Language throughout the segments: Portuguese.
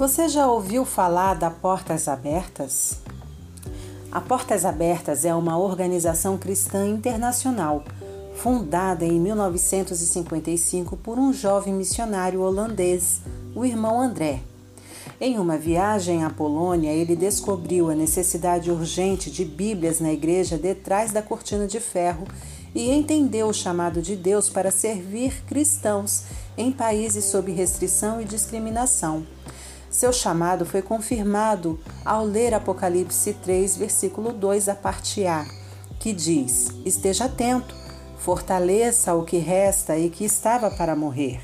Você já ouviu falar da Portas Abertas? A Portas Abertas é uma organização cristã internacional fundada em 1955 por um jovem missionário holandês, o irmão André. Em uma viagem à Polônia, ele descobriu a necessidade urgente de Bíblias na igreja detrás da cortina de ferro e entendeu o chamado de Deus para servir cristãos em países sob restrição e discriminação. Seu chamado foi confirmado ao ler Apocalipse 3, versículo 2, a parte A, que diz: Esteja atento, fortaleça o que resta e que estava para morrer.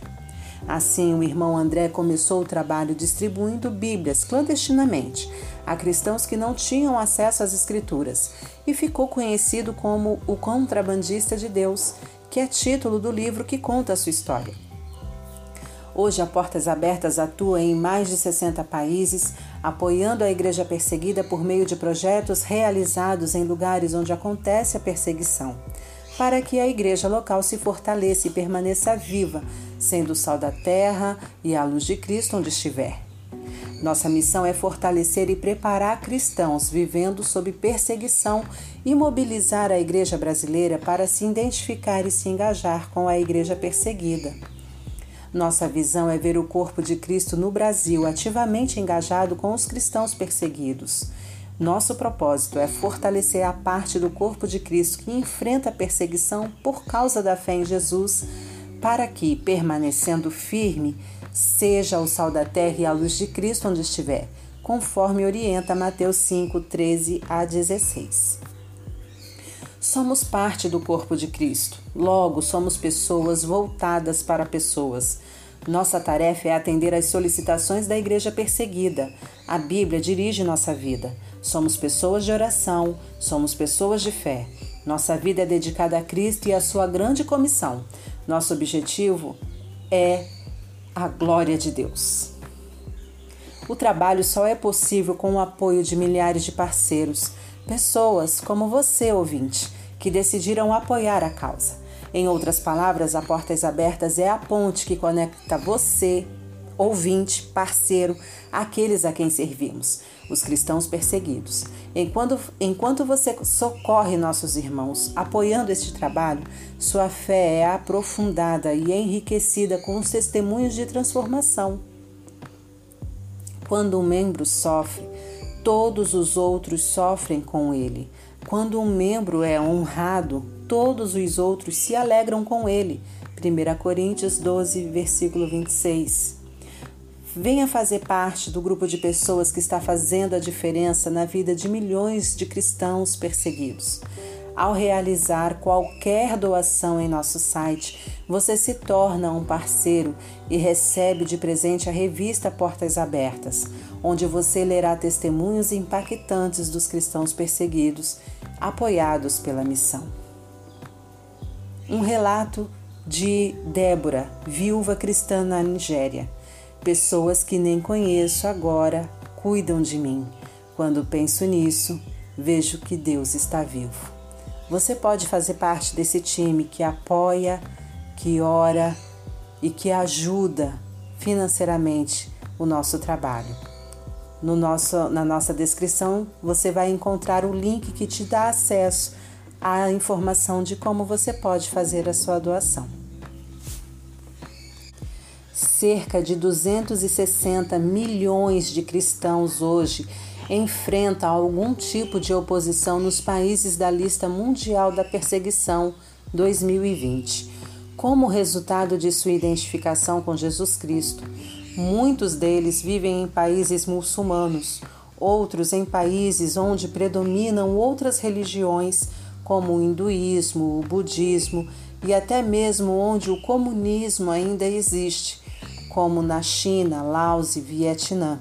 Assim, o irmão André começou o trabalho distribuindo Bíblias clandestinamente a cristãos que não tinham acesso às Escrituras e ficou conhecido como o Contrabandista de Deus, que é título do livro que conta a sua história. Hoje, a Portas Abertas atua em mais de 60 países, apoiando a igreja perseguida por meio de projetos realizados em lugares onde acontece a perseguição, para que a igreja local se fortaleça e permaneça viva, sendo o sal da terra e a luz de Cristo onde estiver. Nossa missão é fortalecer e preparar cristãos vivendo sob perseguição e mobilizar a igreja brasileira para se identificar e se engajar com a igreja perseguida. Nossa visão é ver o corpo de Cristo no Brasil ativamente engajado com os cristãos perseguidos. Nosso propósito é fortalecer a parte do corpo de Cristo que enfrenta a perseguição por causa da fé em Jesus, para que, permanecendo firme, seja o sal da terra e a luz de Cristo onde estiver, conforme orienta Mateus 5, 13 a 16. Somos parte do corpo de Cristo, logo somos pessoas voltadas para pessoas. Nossa tarefa é atender às solicitações da igreja perseguida. A Bíblia dirige nossa vida. Somos pessoas de oração, somos pessoas de fé. Nossa vida é dedicada a Cristo e à sua grande comissão. Nosso objetivo é a glória de Deus. O trabalho só é possível com o apoio de milhares de parceiros, pessoas como você, ouvinte, que decidiram apoiar a causa. Em outras palavras, a Portas Abertas é a ponte que conecta você, ouvinte, parceiro, aqueles a quem servimos, os cristãos perseguidos. Enquanto, enquanto você socorre nossos irmãos apoiando este trabalho, sua fé é aprofundada e enriquecida com os testemunhos de transformação. Quando um membro sofre, todos os outros sofrem com ele. Quando um membro é honrado, todos os outros se alegram com ele. 1 Coríntios 12, versículo 26. Venha fazer parte do grupo de pessoas que está fazendo a diferença na vida de milhões de cristãos perseguidos. Ao realizar qualquer doação em nosso site, você se torna um parceiro e recebe de presente a revista Portas Abertas, onde você lerá testemunhos impactantes dos cristãos perseguidos apoiados pela missão. Um relato de Débora, viúva cristã na Nigéria. Pessoas que nem conheço agora cuidam de mim. Quando penso nisso, vejo que Deus está vivo. Você pode fazer parte desse time que apoia, que ora e que ajuda financeiramente o nosso trabalho. No nosso, na nossa descrição você vai encontrar o link que te dá acesso à informação de como você pode fazer a sua doação. Cerca de 260 milhões de cristãos hoje enfrentam algum tipo de oposição nos países da lista mundial da perseguição 2020. Como resultado de sua identificação com Jesus Cristo, Muitos deles vivem em países muçulmanos, outros em países onde predominam outras religiões, como o hinduísmo, o budismo e até mesmo onde o comunismo ainda existe, como na China, Laos e Vietnã.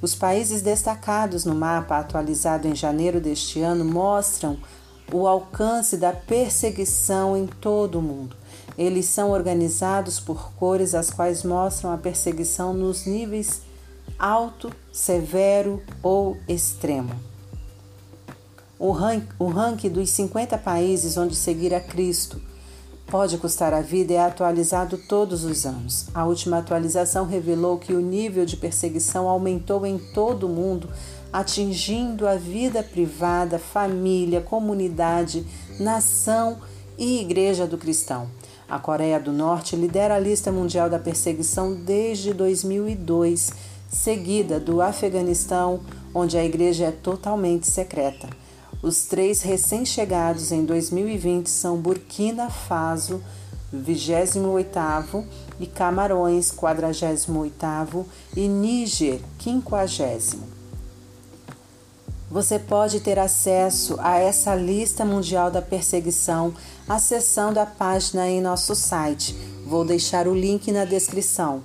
Os países destacados no mapa atualizado em janeiro deste ano mostram o alcance da perseguição em todo o mundo. Eles são organizados por cores, as quais mostram a perseguição nos níveis alto, severo ou extremo. O ranking, o ranking dos 50 países onde seguir a Cristo pode custar a vida é atualizado todos os anos. A última atualização revelou que o nível de perseguição aumentou em todo o mundo, atingindo a vida privada, família, comunidade, nação e igreja do cristão. A Coreia do Norte lidera a lista mundial da perseguição desde 2002, seguida do Afeganistão, onde a igreja é totalmente secreta. Os três recém-chegados em 2020 são Burkina Faso, 28º, e Camarões, 48º, e Níger, 50 Você pode ter acesso a essa lista mundial da perseguição acessando a página em nosso site. Vou deixar o link na descrição.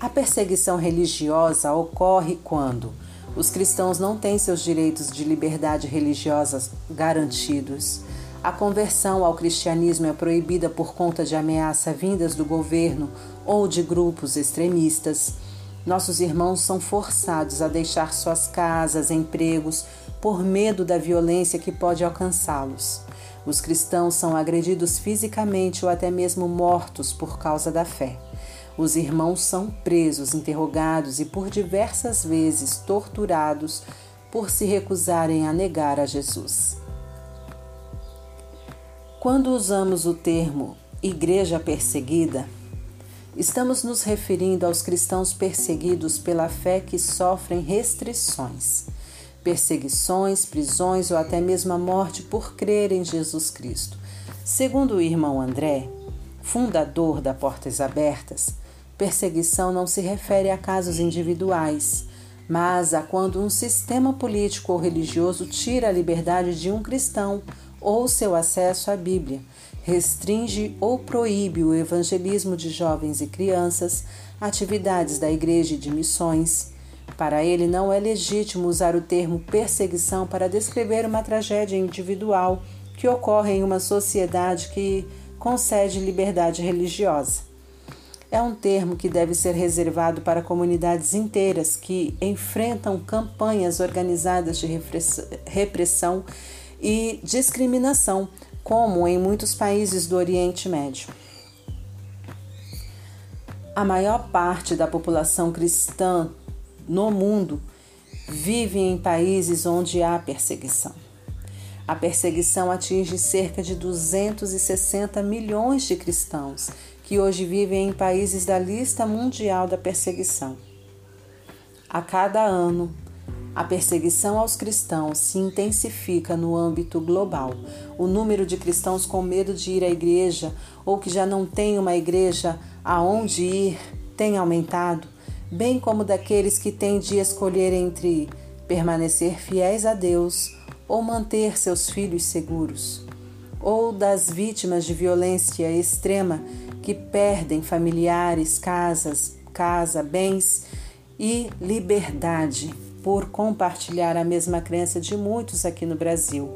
A perseguição religiosa ocorre quando os cristãos não têm seus direitos de liberdade religiosa garantidos. A conversão ao cristianismo é proibida por conta de ameaça vindas do governo ou de grupos extremistas. Nossos irmãos são forçados a deixar suas casas, empregos, por medo da violência que pode alcançá-los. Os cristãos são agredidos fisicamente ou até mesmo mortos por causa da fé. Os irmãos são presos, interrogados e por diversas vezes torturados por se recusarem a negar a Jesus. Quando usamos o termo igreja perseguida, estamos nos referindo aos cristãos perseguidos pela fé que sofrem restrições, perseguições, prisões ou até mesmo a morte por crer em Jesus Cristo. Segundo o irmão André, fundador da Portas Abertas, Perseguição não se refere a casos individuais, mas a quando um sistema político ou religioso tira a liberdade de um cristão ou seu acesso à Bíblia, restringe ou proíbe o evangelismo de jovens e crianças, atividades da igreja e de missões. Para ele, não é legítimo usar o termo perseguição para descrever uma tragédia individual que ocorre em uma sociedade que concede liberdade religiosa é um termo que deve ser reservado para comunidades inteiras que enfrentam campanhas organizadas de repressão e discriminação, como em muitos países do Oriente Médio. A maior parte da população cristã no mundo vive em países onde há perseguição. A perseguição atinge cerca de 260 milhões de cristãos que hoje vivem em países da lista mundial da perseguição. A cada ano, a perseguição aos cristãos se intensifica no âmbito global. O número de cristãos com medo de ir à igreja ou que já não têm uma igreja aonde ir tem aumentado, bem como daqueles que têm de escolher entre permanecer fiéis a Deus ou manter seus filhos seguros, ou das vítimas de violência extrema que perdem familiares, casas, casa, bens e liberdade por compartilhar a mesma crença de muitos aqui no Brasil,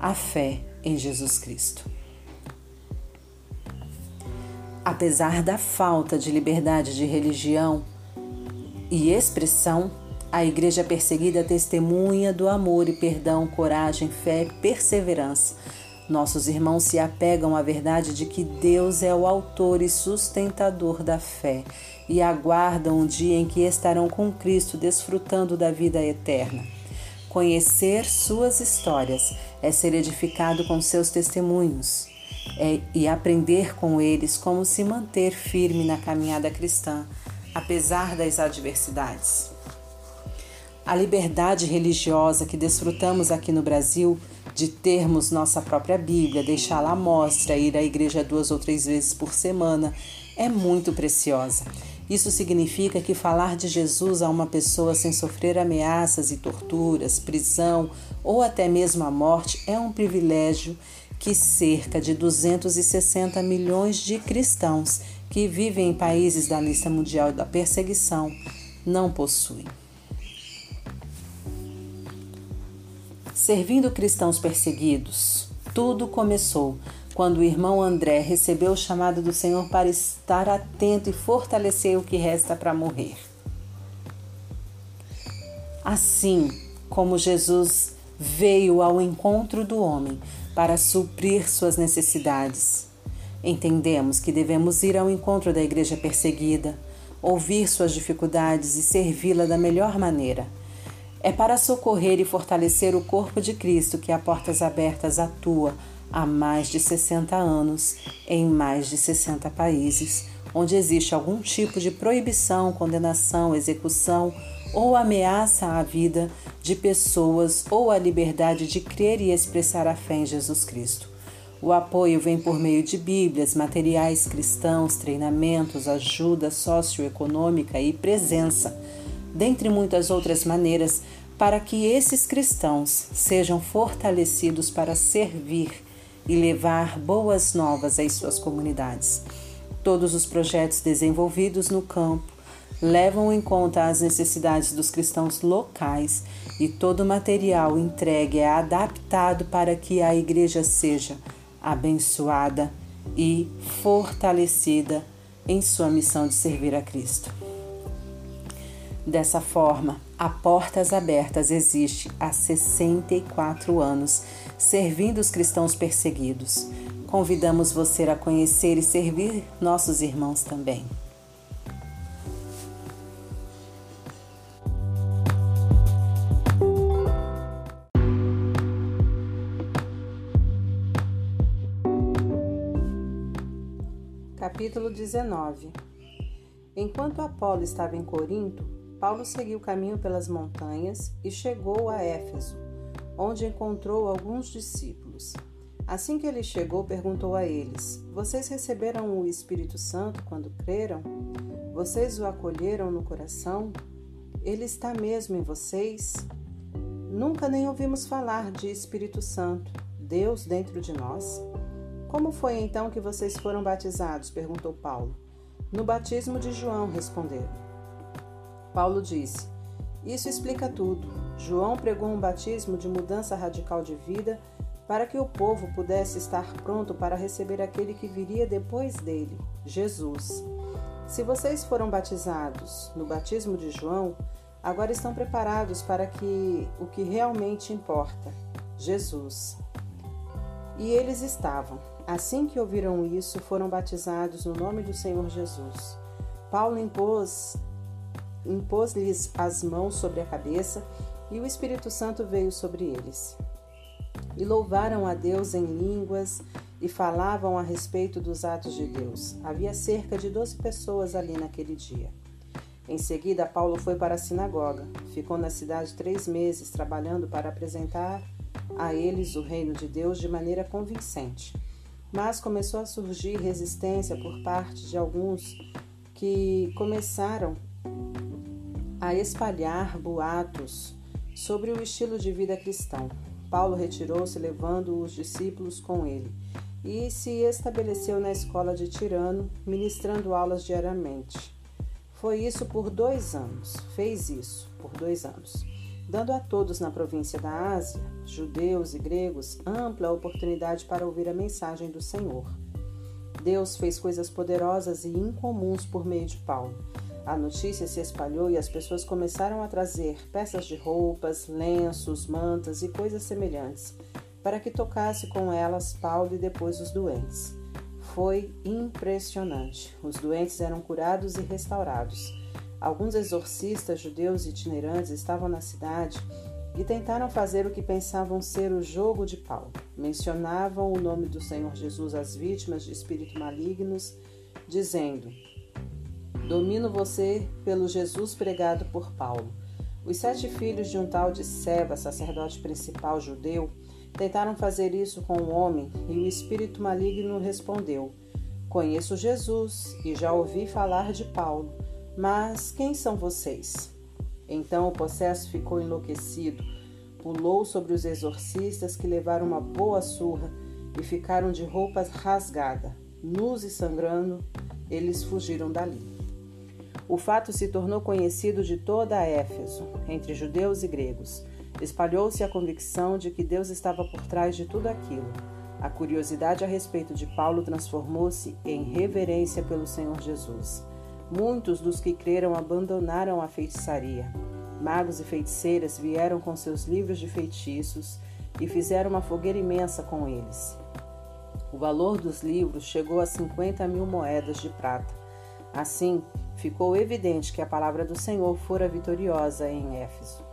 a fé em Jesus Cristo. Apesar da falta de liberdade de religião e expressão, a igreja perseguida testemunha do amor e perdão, coragem, fé e perseverança nossos irmãos se apegam à verdade de que Deus é o autor e sustentador da fé e aguardam o dia em que estarão com Cristo desfrutando da vida eterna. Conhecer suas histórias é ser edificado com seus testemunhos é, e aprender com eles como se manter firme na caminhada cristã, apesar das adversidades. A liberdade religiosa que desfrutamos aqui no Brasil de termos nossa própria Bíblia, deixá-la à mostra, ir à igreja duas ou três vezes por semana, é muito preciosa. Isso significa que falar de Jesus a uma pessoa sem sofrer ameaças e torturas, prisão ou até mesmo a morte é um privilégio que cerca de 260 milhões de cristãos que vivem em países da lista mundial da perseguição não possuem. Servindo cristãos perseguidos, tudo começou quando o irmão André recebeu o chamado do Senhor para estar atento e fortalecer o que resta para morrer. Assim como Jesus veio ao encontro do homem para suprir suas necessidades. Entendemos que devemos ir ao encontro da igreja perseguida, ouvir suas dificuldades e servi-la da melhor maneira. É para socorrer e fortalecer o corpo de Cristo que a Portas Abertas atua há mais de 60 anos em mais de 60 países, onde existe algum tipo de proibição, condenação, execução ou ameaça à vida de pessoas ou à liberdade de crer e expressar a fé em Jesus Cristo. O apoio vem por meio de Bíblias, materiais cristãos, treinamentos, ajuda socioeconômica e presença, dentre muitas outras maneiras, para que esses cristãos sejam fortalecidos para servir e levar boas novas às suas comunidades. Todos os projetos desenvolvidos no campo levam em conta as necessidades dos cristãos locais e todo o material entregue é adaptado para que a igreja seja abençoada e fortalecida em sua missão de servir a Cristo. Dessa forma, a Portas Abertas existe há 64 anos, servindo os cristãos perseguidos. Convidamos você a conhecer e servir nossos irmãos também. Capítulo 19 Enquanto Apolo estava em Corinto, Paulo seguiu o caminho pelas montanhas e chegou a Éfeso, onde encontrou alguns discípulos. Assim que ele chegou, perguntou a eles: Vocês receberam o Espírito Santo quando creram? Vocês o acolheram no coração? Ele está mesmo em vocês? Nunca nem ouvimos falar de Espírito Santo, Deus dentro de nós. Como foi então que vocês foram batizados? perguntou Paulo. No batismo de João, responderam. Paulo disse: Isso explica tudo. João pregou um batismo de mudança radical de vida para que o povo pudesse estar pronto para receber aquele que viria depois dele, Jesus. Se vocês foram batizados no batismo de João, agora estão preparados para que o que realmente importa, Jesus. E eles estavam. Assim que ouviram isso, foram batizados no nome do Senhor Jesus. Paulo impôs impôs-lhes as mãos sobre a cabeça e o Espírito Santo veio sobre eles. E louvaram a Deus em línguas e falavam a respeito dos atos de Deus. Havia cerca de doze pessoas ali naquele dia. Em seguida, Paulo foi para a sinagoga. Ficou na cidade três meses, trabalhando para apresentar a eles o reino de Deus de maneira convincente. Mas começou a surgir resistência por parte de alguns que começaram a espalhar boatos sobre o estilo de vida cristão. Paulo retirou-se, levando os discípulos com ele, e se estabeleceu na escola de Tirano, ministrando aulas diariamente. Foi isso por dois anos, fez isso por dois anos dando a todos na província da Ásia, judeus e gregos, ampla oportunidade para ouvir a mensagem do Senhor. Deus fez coisas poderosas e incomuns por meio de Paulo. A notícia se espalhou e as pessoas começaram a trazer peças de roupas, lenços, mantas e coisas semelhantes, para que tocasse com elas Paulo e depois os doentes. Foi impressionante. Os doentes eram curados e restaurados. Alguns exorcistas judeus itinerantes estavam na cidade e tentaram fazer o que pensavam ser o jogo de Paulo. Mencionavam o nome do Senhor Jesus às vítimas de espíritos malignos, dizendo: Domino você pelo Jesus pregado por Paulo. Os sete filhos de um tal de Seba, sacerdote principal judeu, tentaram fazer isso com o um homem e o espírito maligno respondeu: Conheço Jesus e já ouvi falar de Paulo mas quem são vocês? Então o possesso ficou enlouquecido, pulou sobre os exorcistas que levaram uma boa surra e ficaram de roupas rasgadas, nus e sangrando, eles fugiram dali. O fato se tornou conhecido de toda a Éfeso, entre judeus e gregos. Espalhou-se a convicção de que Deus estava por trás de tudo aquilo. A curiosidade a respeito de Paulo transformou-se em reverência pelo Senhor Jesus. Muitos dos que creram abandonaram a feitiçaria. Magos e feiticeiras vieram com seus livros de feitiços e fizeram uma fogueira imensa com eles. O valor dos livros chegou a 50 mil moedas de prata. Assim, ficou evidente que a palavra do Senhor fora vitoriosa em Éfeso.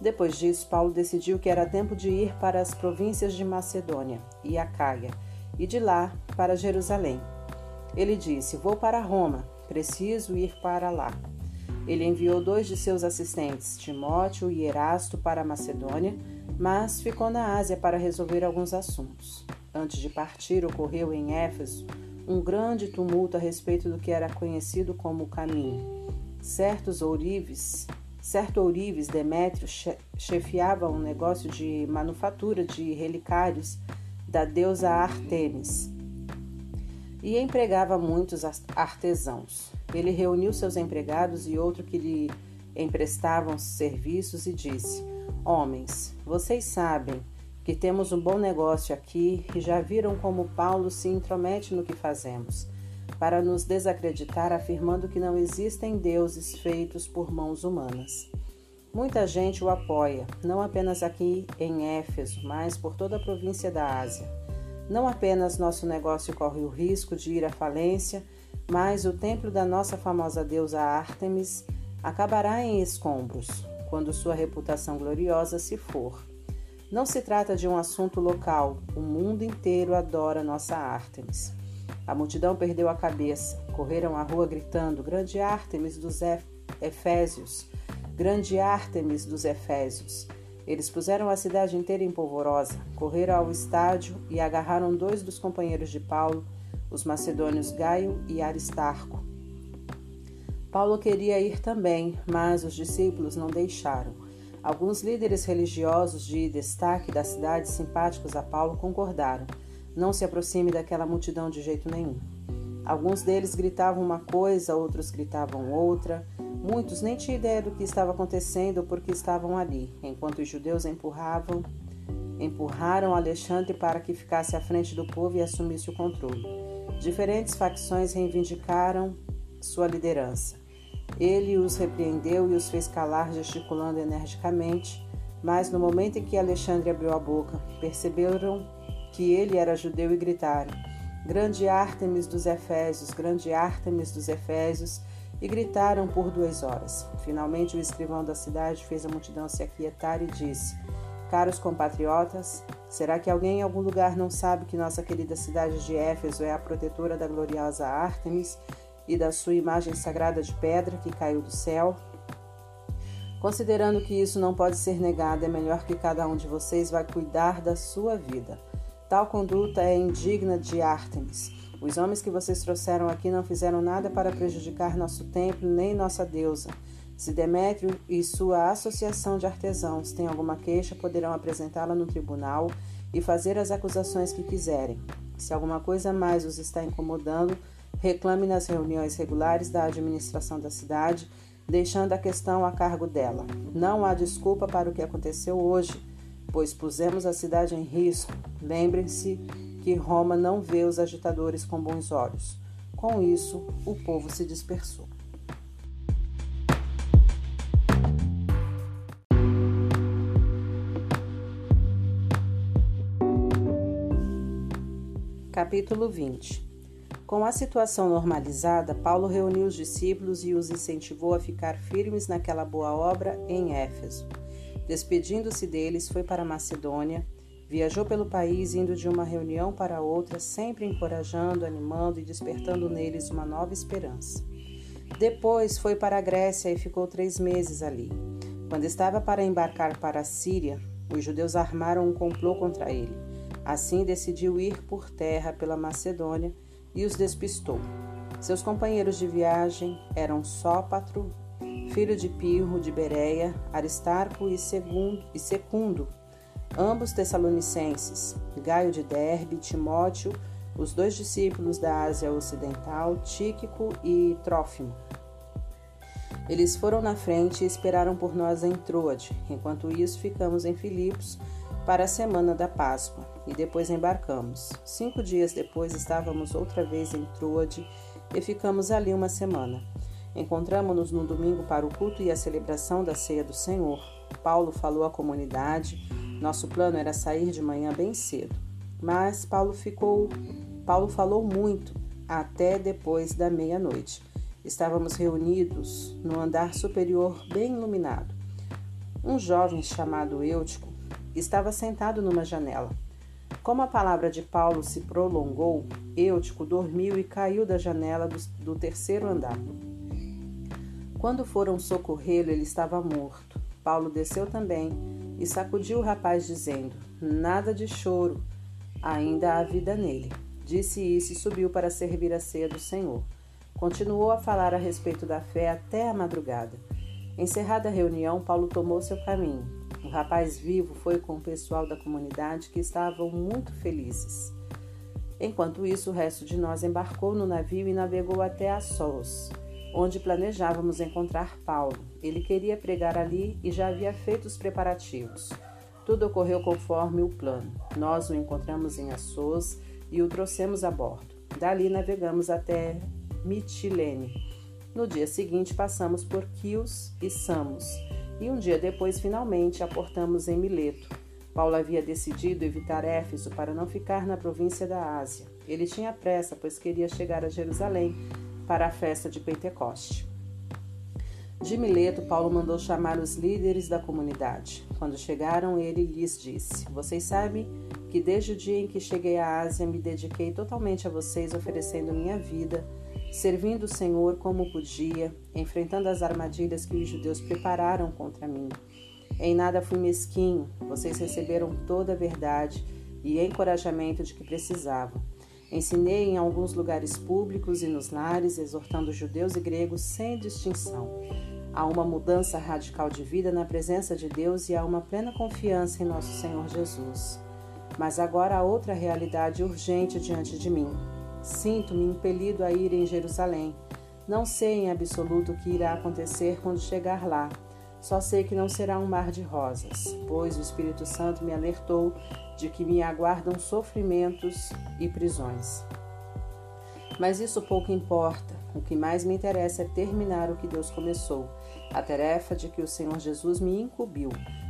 Depois disso, Paulo decidiu que era tempo de ir para as províncias de Macedônia e Acaia, e de lá para Jerusalém. Ele disse: Vou para Roma, preciso ir para lá. Ele enviou dois de seus assistentes, Timóteo e Erasto, para a Macedônia, mas ficou na Ásia para resolver alguns assuntos. Antes de partir, ocorreu em Éfeso um grande tumulto a respeito do que era conhecido como o caminho. Certos ourives, certo ourives Demétrio chefiava um negócio de manufatura de relicários da deusa Artemis e empregava muitos artesãos. Ele reuniu seus empregados e outro que lhe emprestavam serviços e disse: Homens, vocês sabem que temos um bom negócio aqui e já viram como Paulo se intromete no que fazemos, para nos desacreditar, afirmando que não existem deuses feitos por mãos humanas. Muita gente o apoia, não apenas aqui em Éfeso, mas por toda a província da Ásia. Não apenas nosso negócio corre o risco de ir à falência, mas o templo da nossa famosa deusa Ártemis acabará em escombros quando sua reputação gloriosa se for. Não se trata de um assunto local, o mundo inteiro adora nossa Ártemis. A multidão perdeu a cabeça, correram à rua gritando: Grande Ártemis dos Efésios! Grande Ártemis dos Efésios! Eles puseram a cidade inteira em polvorosa, correram ao estádio e agarraram dois dos companheiros de Paulo, os macedônios Gaio e Aristarco. Paulo queria ir também, mas os discípulos não deixaram. Alguns líderes religiosos de destaque da cidade, simpáticos a Paulo, concordaram. Não se aproxime daquela multidão de jeito nenhum. Alguns deles gritavam uma coisa, outros gritavam outra. Muitos nem tinham ideia do que estava acontecendo porque estavam ali, enquanto os judeus empurravam, empurraram Alexandre para que ficasse à frente do povo e assumisse o controle. Diferentes facções reivindicaram sua liderança. Ele os repreendeu e os fez calar, gesticulando energicamente, mas no momento em que Alexandre abriu a boca, perceberam que ele era judeu e gritaram: Grande Ártemis dos Efésios, grande Ártemis dos Efésios! E gritaram por duas horas. Finalmente, o escrivão da cidade fez a multidão se aquietar e disse: Caros compatriotas, será que alguém em algum lugar não sabe que nossa querida cidade de Éfeso é a protetora da gloriosa Ártemis e da sua imagem sagrada de pedra que caiu do céu? Considerando que isso não pode ser negado, é melhor que cada um de vocês vá cuidar da sua vida. Tal conduta é indigna de Ártemis os homens que vocês trouxeram aqui não fizeram nada para prejudicar nosso templo nem nossa deusa. Se Demétrio e sua associação de artesãos têm alguma queixa, poderão apresentá-la no tribunal e fazer as acusações que quiserem. Se alguma coisa mais os está incomodando, reclame nas reuniões regulares da administração da cidade, deixando a questão a cargo dela. Não há desculpa para o que aconteceu hoje, pois pusemos a cidade em risco. Lembrem-se que Roma não vê os agitadores com bons olhos. Com isso, o povo se dispersou. Capítulo 20 Com a situação normalizada, Paulo reuniu os discípulos e os incentivou a ficar firmes naquela boa obra em Éfeso. Despedindo-se deles, foi para Macedônia Viajou pelo país, indo de uma reunião para outra, sempre encorajando, animando e despertando neles uma nova esperança. Depois foi para a Grécia e ficou três meses ali. Quando estava para embarcar para a Síria, os judeus armaram um complô contra ele. Assim decidiu ir por terra pela Macedônia e os despistou. Seus companheiros de viagem eram Sópatro, filho de Pirro de Bereia, Aristarco e, segundo, e Secundo, ambos tessalonicenses, Gaio de Derbe, Timóteo, os dois discípulos da Ásia Ocidental, Tíquico e Trófimo. Eles foram na frente e esperaram por nós em Troade. Enquanto isso, ficamos em Filipos para a semana da Páscoa e depois embarcamos. Cinco dias depois estávamos outra vez em Troade e ficamos ali uma semana. Encontramos-nos no domingo para o culto e a celebração da ceia do Senhor. Paulo falou à comunidade. Nosso plano era sair de manhã bem cedo, mas Paulo ficou Paulo falou muito até depois da meia-noite. Estávamos reunidos no andar superior bem iluminado. Um jovem chamado Eutico estava sentado numa janela. Como a palavra de Paulo se prolongou, Eutico dormiu e caiu da janela do, do terceiro andar. Quando foram socorrê-lo, ele estava morto. Paulo desceu também e sacudiu o rapaz, dizendo: Nada de choro, ainda há vida nele. Disse isso e subiu para servir a ceia do Senhor. Continuou a falar a respeito da fé até a madrugada. Encerrada a reunião, Paulo tomou seu caminho. O rapaz vivo foi com o pessoal da comunidade que estavam muito felizes. Enquanto isso, o resto de nós embarcou no navio e navegou até Assos onde planejávamos encontrar Paulo. Ele queria pregar ali e já havia feito os preparativos. Tudo ocorreu conforme o plano. Nós o encontramos em Assos e o trouxemos a bordo. Dali navegamos até Mitilene. No dia seguinte passamos por Quios e Samos e um dia depois finalmente aportamos em Mileto. Paulo havia decidido evitar Éfeso para não ficar na província da Ásia. Ele tinha pressa, pois queria chegar a Jerusalém para a festa de Pentecoste. De Mileto, Paulo mandou chamar os líderes da comunidade. Quando chegaram, ele lhes disse: Vocês sabem que desde o dia em que cheguei à Ásia me dediquei totalmente a vocês, oferecendo minha vida, servindo o Senhor como podia, enfrentando as armadilhas que os judeus prepararam contra mim. Em nada fui mesquinho, vocês receberam toda a verdade e encorajamento de que precisavam. Ensinei em alguns lugares públicos e nos lares, exortando judeus e gregos sem distinção. Há uma mudança radical de vida na presença de Deus e há uma plena confiança em nosso Senhor Jesus. Mas agora há outra realidade urgente diante de mim. Sinto-me impelido a ir em Jerusalém. Não sei em absoluto o que irá acontecer quando chegar lá. Só sei que não será um mar de rosas, pois o Espírito Santo me alertou de que me aguardam sofrimentos e prisões. Mas isso pouco importa. O que mais me interessa é terminar o que Deus começou, a tarefa de que o Senhor Jesus me incumbiu.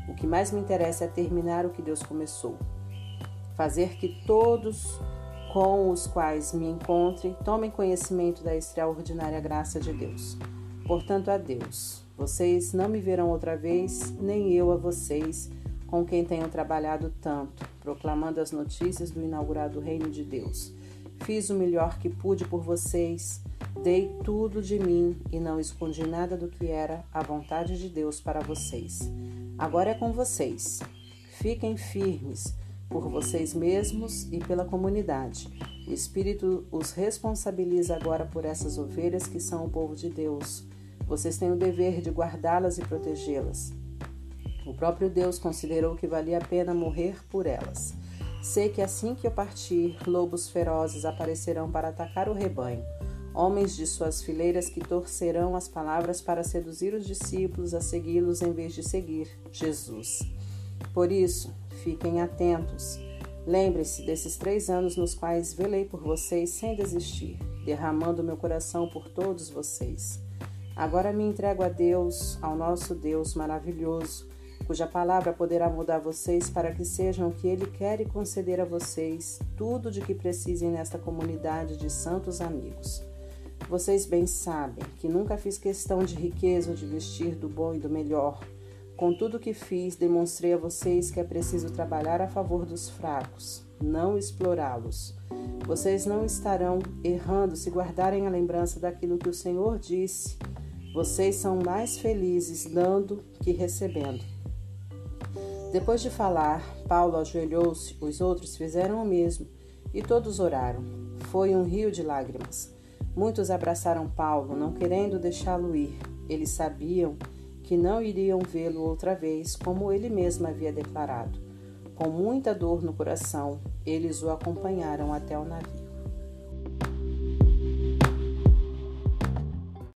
O que mais me interessa é terminar o que Deus começou. Fazer que todos com os quais me encontre tomem conhecimento da extraordinária graça de Deus. Portanto, a Deus, vocês não me verão outra vez, nem eu a vocês com quem tenho trabalhado tanto, proclamando as notícias do inaugurado Reino de Deus. Fiz o melhor que pude por vocês, dei tudo de mim e não escondi nada do que era a vontade de Deus para vocês. Agora é com vocês. Fiquem firmes por vocês mesmos e pela comunidade. O Espírito os responsabiliza agora por essas ovelhas que são o povo de Deus. Vocês têm o dever de guardá-las e protegê-las. O próprio Deus considerou que valia a pena morrer por elas. Sei que assim que eu partir, lobos ferozes aparecerão para atacar o rebanho, homens de suas fileiras que torcerão as palavras para seduzir os discípulos a segui-los em vez de seguir Jesus. Por isso, fiquem atentos. Lembre-se desses três anos nos quais velei por vocês sem desistir, derramando meu coração por todos vocês. Agora me entrego a Deus, ao nosso Deus maravilhoso cuja palavra poderá mudar vocês para que sejam o que Ele quer e conceder a vocês tudo de que precisem nesta comunidade de santos amigos. Vocês bem sabem que nunca fiz questão de riqueza ou de vestir do bom e do melhor. Com tudo que fiz, demonstrei a vocês que é preciso trabalhar a favor dos fracos, não explorá-los. Vocês não estarão errando se guardarem a lembrança daquilo que o Senhor disse. Vocês são mais felizes dando que recebendo. Depois de falar, Paulo ajoelhou-se, os outros fizeram o mesmo e todos oraram. Foi um rio de lágrimas. Muitos abraçaram Paulo, não querendo deixá-lo ir. Eles sabiam que não iriam vê-lo outra vez, como ele mesmo havia declarado. Com muita dor no coração, eles o acompanharam até o navio.